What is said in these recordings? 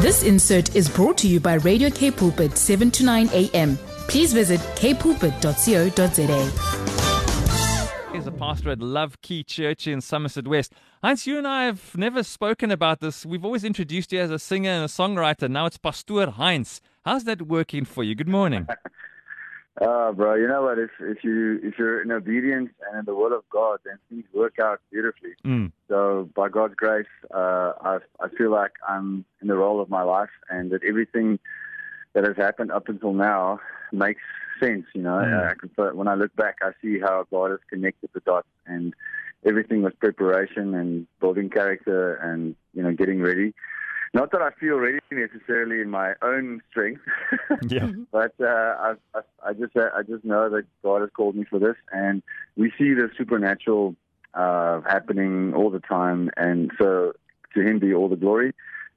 This insert is brought to you by Radio K Pulpit 7 to 9 a.m. Please visit kpulpit.co.za. He's a pastor at Love Key Church in Somerset West. Heinz, you and I have never spoken about this. We've always introduced you as a singer and a songwriter. Now it's Pastor Heinz. How's that working for you? Good morning. Oh, bro, you know what? If if you if you're in obedience and in the will of God, then things work out beautifully. Mm. So by God's grace, uh, I I feel like I'm in the role of my life, and that everything that has happened up until now makes sense. You know, Mm. I can, when I look back, I see how God has connected the dots, and everything was preparation and building character, and you know, getting ready. Not that I feel ready necessarily in my own strength. Yeah. but uh, I, I, I just I just know that God has called me for this, and we see the supernatural uh, happening all the time, and so to Him be all the glory.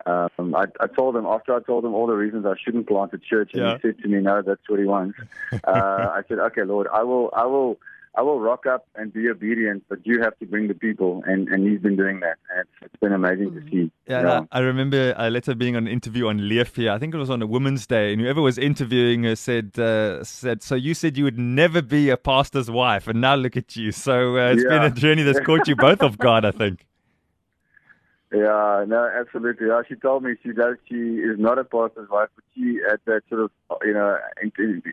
Um, I, I told him after I told him all the reasons I shouldn't plant a church, and Yeah. he said to me, "No, that's what he wants." Uh, I said, "Okay, Lord, I will, I will, I will rock up and be obedient, but you have to bring the people." And and He's been doing that, and it's, it's been amazing to see. Yeah, and I, I remember a letter being on an interview on Leaf here. I think it was on a Women's Day, and whoever was interviewing her said, uh, "said So you said you would never be a pastor's wife, and now look at you." So uh, it's been a journey that's caught you both off guard, I think. Yeah, no, absolutely. Yeah, she told me she does. She is not a pastor's wife, but she had that sort of, you know, in, in,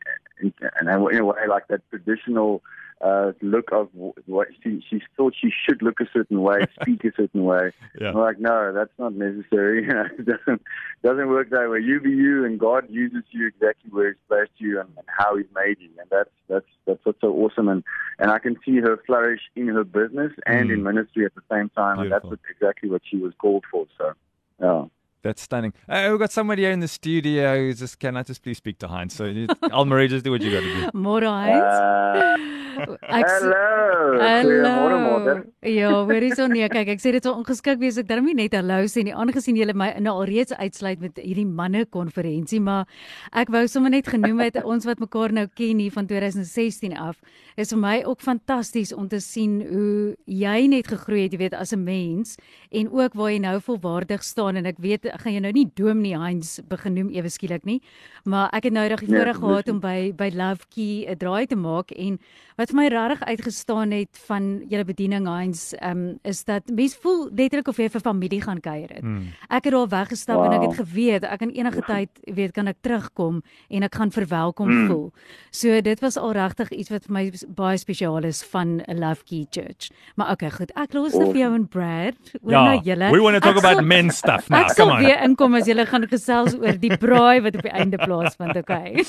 in, in a way like that traditional uh, look of what she she thought she should look a certain way, speak a certain way. Yeah. I'm like, no, that's not necessary. It doesn't doesn't work that way. You be you, and God uses you exactly where He's placed you and, and how He's made you, and that's that's that's what's so awesome. And and I can see her flourish in her business and Mm. in ministry at the same time, and that's what, exactly what she was called for. So, yeah. That's stunning. Uh, we've got somebody here in the studio who's just, can I just please speak to Heinz? So, you- Almarie, just do what you got to do. Môre Heinz. Uh, Hallo. Goeiemôre, môre. Ja, hoorie so nee, kyk, ek sê dit so ongeskik wees. Ek daarom nie net hallo sê nie, aangesien julle my nou alreeds uitsluit met hierdie manne konferensie, maar ek wou sommer net genoem het ons wat mekaar nou ken hier van 2016 af, is vir my ook fantasties om te sien hoe jy net gegroei het, jy weet, as 'n mens en ook waar jy nou volwaardig staan. En ek weet ek gaan jou nou nie Dominee Heinz begin noem ewe skielik nie, maar ek het nou reg die Nee, voorreg gehad om by by Love Key 'n draai te maak. En wat vir my regtig uitgestaan het van julle bediening Heinz, um, is dat mens voel letterlik of jy vir familie gaan kuier het. Hmm. Ek het daar weggestap en ek Wow. het geweet ek kan enige tyd weet kan ek terugkom en ek gaan verwelkom Mm. voel. So dit was al regtig iets wat vir my baie spesiaal is van 'n Love Key Church. Maar okay, goed. Ek los dit vir jou en Brad oor na Yeah, julle. we want to talk Ek about sal- men stuff now. Ek Come sal on. weer inkom as julle gaan gesels oor die braai wat op die einde plaasvind, okay?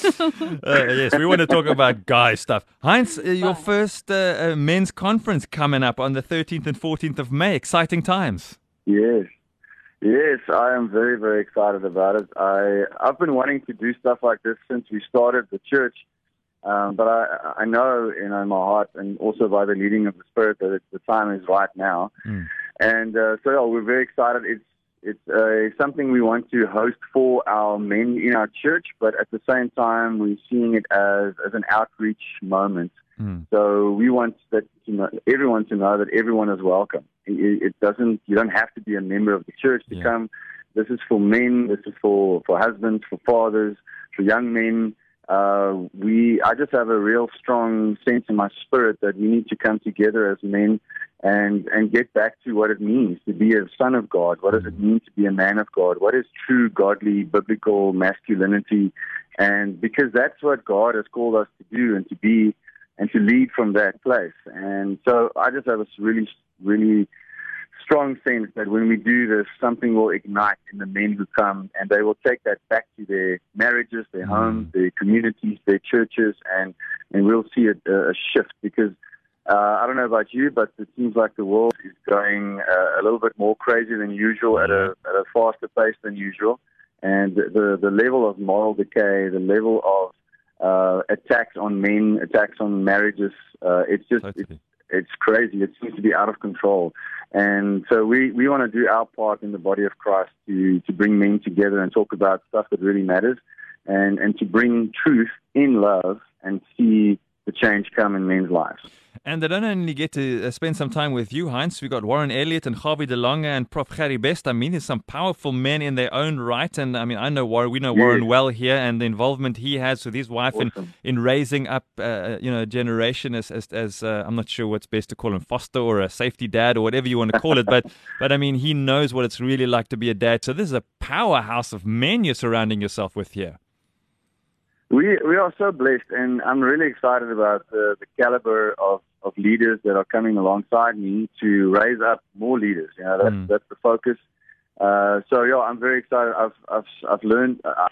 Uh, yes, we want to talk about guy stuff. Heinz, uh, your first uh, uh, men's conference coming up on the 13th and 14th of May. Exciting times. Yes. Yes, I am very, very excited about it. I I've been wanting to do stuff like this since we started the church, um, but I I know you know in my heart and also by the leading of the Spirit that the time is right now, Mm. and uh, so yeah, we're very excited. It's it's uh, something we want to host for our men in our church, but at the same time we're seeing it as as an outreach moment. Mm. So we want that to know, everyone to know that everyone is welcome. It, it doesn't. You don't have to be a member of the church to Yeah. come. This is for men. This is for for husbands, for fathers, for young men. Uh, we. I just have a real strong sense in my spirit that we need to come together as men and and get back to what it means to be a son of God. What does it mean to be a man of God? What is true godly biblical masculinity? And because that's what God has called us to do and to be and to lead from that place. And so I just have a really, really strong sense that when we do this, something will ignite in the men who come and they will take that back to their marriages, their Mm. homes, their communities, their churches, and, and we'll see a, a shift because uh, I don't know about you, but it seems like the world is going uh, a little bit more crazy than usual at a, at a faster pace than usual. And the, the, the level of moral decay, the level of uh, attacks on men, attacks on marriages. Uh, it's just it's, it's crazy. It seems to be out of control, and so we we want to do our part in the body of Christ to to bring men together and talk about stuff that really matters, and and to bring truth in love and see the change come in men's lives. And they don't only get to uh, spend some time with you, Heinz. We've got Warren Elliott and Javi De Lange and Prof. Gary Bester. I mean, there's some powerful men in their own right. And I mean, I know Warren, we know Yes. Warren well here and the involvement he has with his wife in, in raising up, uh, you know, a generation as, as, as uh, I'm not sure what's best to call him, foster or a safety dad or whatever you want to call it. But, but I mean, he knows what it's really like to be a dad. So this is a powerhouse of men you're surrounding yourself with here. We we are so blessed, and I'm really excited about the, the caliber of, of leaders that are coming alongside me to raise up more leaders. You know, that's Mm. that's the focus. Uh, so yeah, I'm very excited. I've I've I've learned. Uh,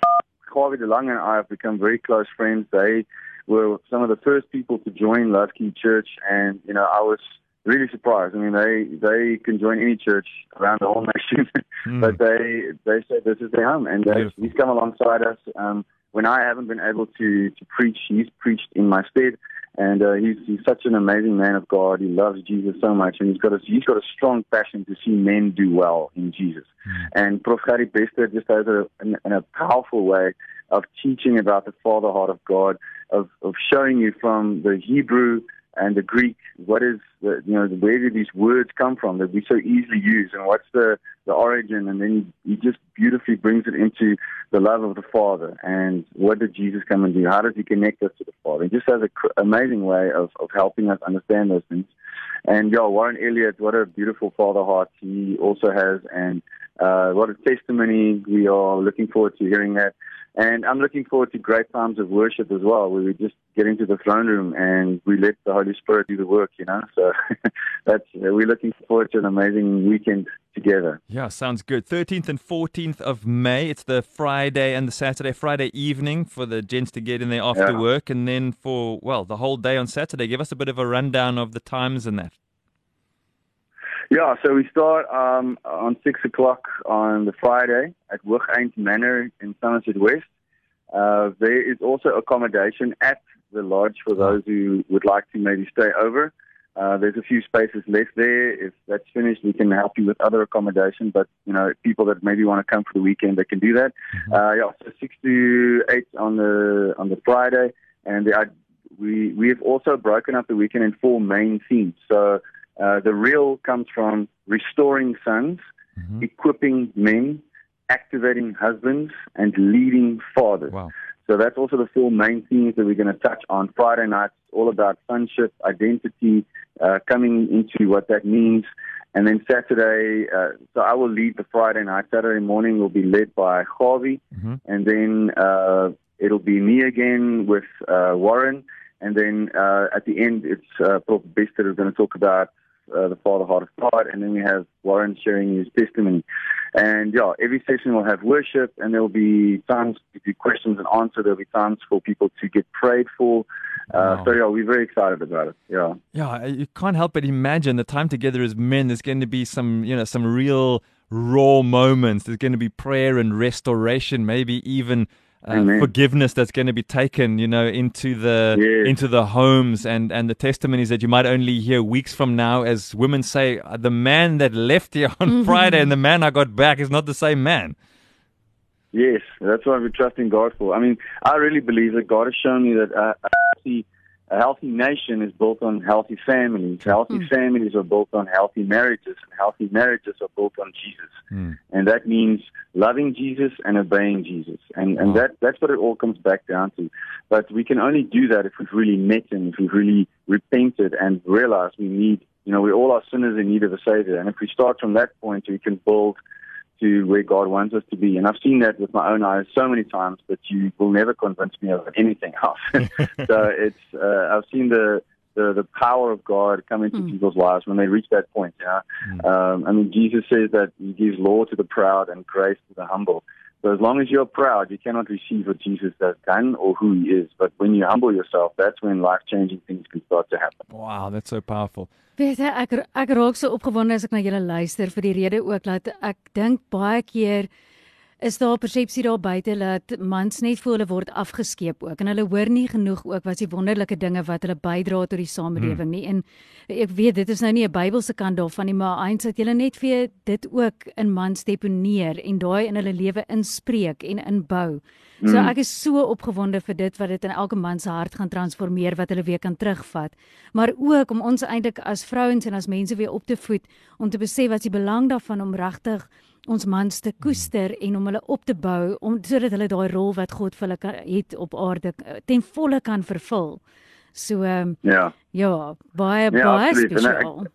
Javi De Lange and I have become very close friends. They were some of the first people to join Love Key Church, and you know I was really surprised. I mean, they they can join any church around the whole nation, Mm. but they they said this is their home, and they, he's come alongside us. Um, when I haven't been able to to preach, he's preached in my stead, and uh, he's he's such an amazing man of God. He loves Jesus so much, and he's got a he's got a strong passion to see men do well in Jesus. And Prof. Gary Bester just has a in a powerful way of teaching about the Father heart of God, of of showing you from the Hebrew and the Greek what is the you know where do these words come from that we so easily use, and what's the the origin, and then he, just beautifully brings it into the love of the Father and what did Jesus come and do? How does he connect us to the Father? He just has an cr- amazing way of, of helping us understand those things. And yeah, Warren Elliott, what a beautiful father heart he also has, and uh, what a testimony. We are looking forward to hearing that. And I'm looking forward to great times of worship as well, where we just get into the throne room and we let the Holy Spirit do the work, you know. So that's we're looking forward to an amazing weekend together. Yeah, sounds good. 13th and 14th of May. It's the Friday and the Saturday, Friday evening for the gents to get in there after Yeah. work. And then for, well, the whole day on Saturday. Give us a bit of a rundown of the times and that. Yeah, so we start um, on six o'clock on the Friday at Hoogeind Manor in Somerset West. Uh, there is also accommodation at the lodge for those who would like to maybe stay over. Uh, there's a few spaces left there. If that's finished, we can help you with other accommodation. But you know, people that maybe want to come for the weekend, they can do that. Uh, yeah, so six to eight on the on the Friday, and the, I, we we have also broken up the weekend in four main themes. So uh, the real comes from restoring sons, Mhm. equipping men, activating husbands, and leading fathers. Wow. So that's also the four main themes that we're going to touch on Friday night. It's all about sonship, identity, uh, coming into what that means. And then Saturday, uh, so I will lead the Friday night. Saturday morning will be led by Javi. Mhm. And then uh, it'll be me again with uh, Warren. And then uh, at the end, it's uh, Prof. Bester who's going to talk about uh, the Father Heart of God. And then we have Warren sharing his testimony. And yeah, every session will have worship, and there will be times to do questions and answer. There'll be times for people to get prayed for. Uh, Wow. So yeah, we're very excited about it. Yeah. Yeah, you can't help but imagine the time together as men. There's going to be some, you know, some real raw moments. There's going to be prayer and restoration, maybe even uh, forgiveness that's going to be taken, you know, into the Yes. into the homes and and the testimonies that you might only hear weeks from now. As women say, "Uh, the man that left here on Friday and the man I got back is not the same man. Yes, that's what we're trusting God for. I mean, I really believe that God has shown me that I, a healthy, a healthy nation is built on healthy families. Healthy families are built on healthy marriages, and healthy marriages are built on Jesus. Hmm. And that means loving Jesus and obeying Jesus. And and Wow. that that's what it all comes back down to. But we can only do that if we've really met him, if we've really repented and realized we need you know, we all are sinners in need of a savior. And if we start from that point we can build to where God wants us to be. And I've seen that with my own eyes so many times that you will never convince me of anything else. so it's uh, I've seen the the, the power of God come into Mm. people's lives when they reach that point. Yeah, um, I mean Jesus says that He gives law to the proud and grace to the humble. So as long as you're proud, you cannot receive what Jesus has done or who He is. But when you humble yourself, that's when life-changing things can start to happen. Wow, that's so powerful. Weet jy ek ek raak so opgewonde as ek na julle luister vir die rede ook dat ek dink baie keer is daar persepsie daar buite dat mans net voel hulle word afgeskeep ook en hulle hoor nie genoeg ook wat die wonderlike dinge wat hulle bydra tot die samelewing nie. En ek weet dit is nou nie 'n Bybelse kant daarvan nie, maar eins dat julle net vir dit ook in mans deponeer en daai in hulle lewe inspreek en inbou. So ek is so opgewonde vir dit wat dit in elke man se hart gaan transformeer wat hulle weer kan terugvat. Maar ook om ons eintlik as vrouens en as mense weer op te voed om te besef wat die belang daarvan om regtig ons mans te koester en om hulle op te bou om sodat hulle daai rol wat God vir hulle kan, het op aarde ten volle kan vervul. So ehm um, Ja. ja, baie Ja, baie spesiaal.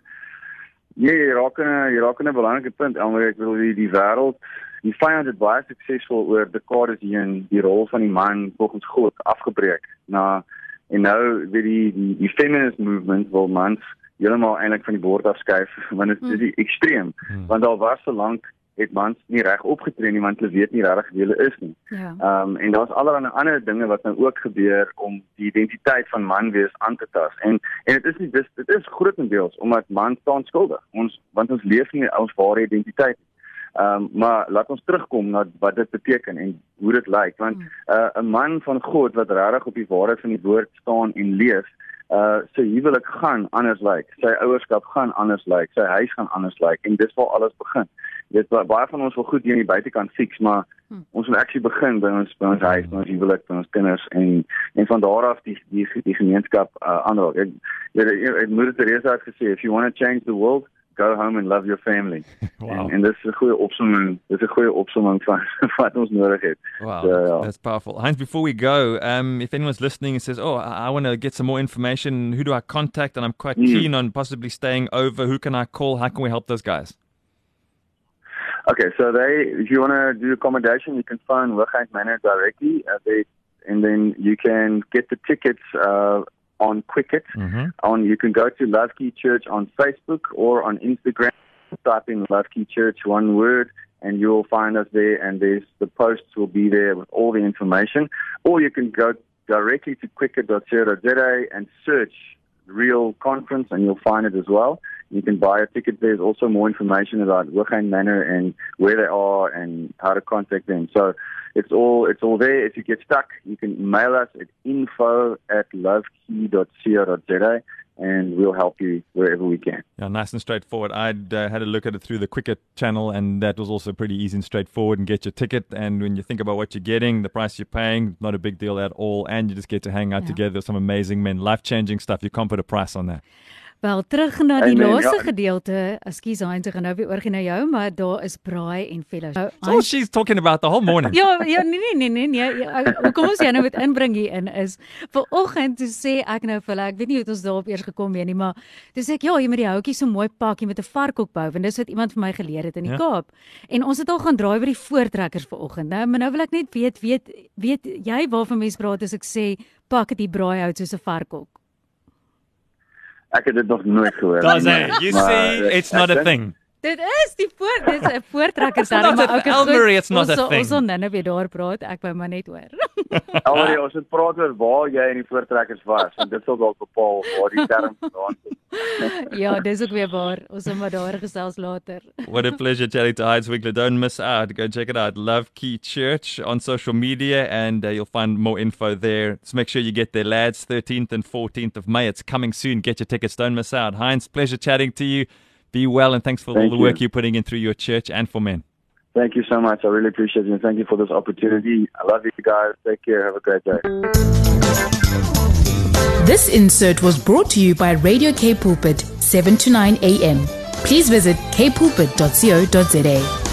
Nee, jy raak in 'n jy raak in 'n belangrike punt. Almal ek wil die, die wêreld die vyand het baie suksesvol oor dekades heen die rol van die man volgens God afgebreek. Na en nou weet die die, die feminist movement wil mans heeltemal eintlik van die bord afskuif want dit is die ekstreem. Hmm. Want al was so lank het mans nie reg opgetree nie want hulle weet nie regtig wie hulle is nie. Ja. Ehm um, en daar's allerlei ander dinge wat nou ook gebeur om die identiteit van man wees aan te tas. En en dit is nie dis dit is grootendeels omdat man staan skuldig. Ons want ons leef nie ons ware identiteit nie. Ehm um, maar laat ons terugkom na wat dit beteken en hoe dit lyk want Mm. uh, 'n man van God wat regtig op die waarheid van die woord staan en leef uh sy huwelik gaan anders lyk. Sy ouerskap gaan anders lyk. Sy huis gaan anders lyk en dis waar alles begin. Dit ba- baie van ons wil goed hier aan die buitekant fix, maar Hmm. ons moet actually begin by ons by ons huis, by ons huwelik, by ons kinders en en van daar af die die die gemeenskap uh, aanraak. Ek weet ek Moeder Teresa het gesê if you want to change the world, go home and love your family. Wow. En, en dis 'n goeie opsomming, dis 'n goeie opsomming van wat ons nodig het. Wow, So, that's, yeah. that's powerful. Heinz, before we go, um, if anyone's listening and says, "Oh, I, I want to get some more information, who do I contact?" and I'm quite Mm. keen on possibly staying over, who can I call? How can we help those guys? Okay, so they, if you want to do accommodation, you can phone Hoogeind Manor directly, uh, they, and then you can get the tickets uh, on Quicket. Mm-hmm. On you can go to Love Key Church on Facebook or on Instagram. Type in Love Key Church one word, and you'll find us there. And there's the posts will be there with all the information. Or you can go directly to quicket.co.za and search Real Conference, and you'll find it as well. You can buy a ticket. There's also more information about Hoogeind Manor and where they are and how to contact them. So it's all it's all there. If you get stuck, you can mail us at info at lovekey.co.za and we'll help you wherever we can. Yeah, nice and straightforward. I'd uh, had a look at it through the Quicket channel, and that was also pretty easy and straightforward. And get your ticket, and when you think about what you're getting, the price you're paying, not a big deal at all, and you just get to hang out Yeah. together with some amazing men, life-changing stuff. You can't put a price on that. Wel terug na die laaste ja. gedeelte. Ekskuus Heinz, ek gaan nou weer oorgie na jou, maar daar is braai en fellowship. That's all she's talking about the whole morning. Ja, ja, nee nee nee nee, nee. Ja, Hoekom ons jou nou moet inbring hier in is vir oggend toe sê ek nou vir hulle, ek weet nie hoe het ons daarop eers gekom nie, maar toe sê ek ja, jy moet die houtjie so mooi pak, jy moet 'n varkok bou, want dis wat iemand vir my geleer het in die Ja. Kaap. En ons het al gaan draai by die voortrekkers vanoggend. Nou, maar nou wil ek net weet, weet weet jy waarvan mense praat as ek sê pak dit braaihout soos 'n varkok? Ek het dit nog nooit gehoor. Does nie, it? You maar, see, it's not a thing. Dit is die voor dit is 'n voortrekker It's not a- Elmarie, it's not ons, a thing. Ons sal nou weer daar praat. Ek wou maar net hoor. Alweer ons het praat oor waar jy in die voortrekkers was en dit sal dalk bepaal waar die term vandaan kom. ja, dis ook weer waar. Ons sal maar daar gesels later. What a pleasure chatting to Heinz Winckler. Don't miss out. Go check it out. Love Key Church on social media, and uh, you'll find more info there. So make sure you get there, lads. 13th and 14th of May. It's coming soon. Get your tickets. Don't miss out. Heinz, pleasure chatting to you. Be well, and thanks for all Thank the you. work you're putting in through your church and for men. Thank you so much. I really appreciate you and thank you for this opportunity. I love you guys. Take care. Have a great day. This insert was brought to you by Radio K Pulpit, 7 to 9 a.m. Please visit kpulpit.co.za.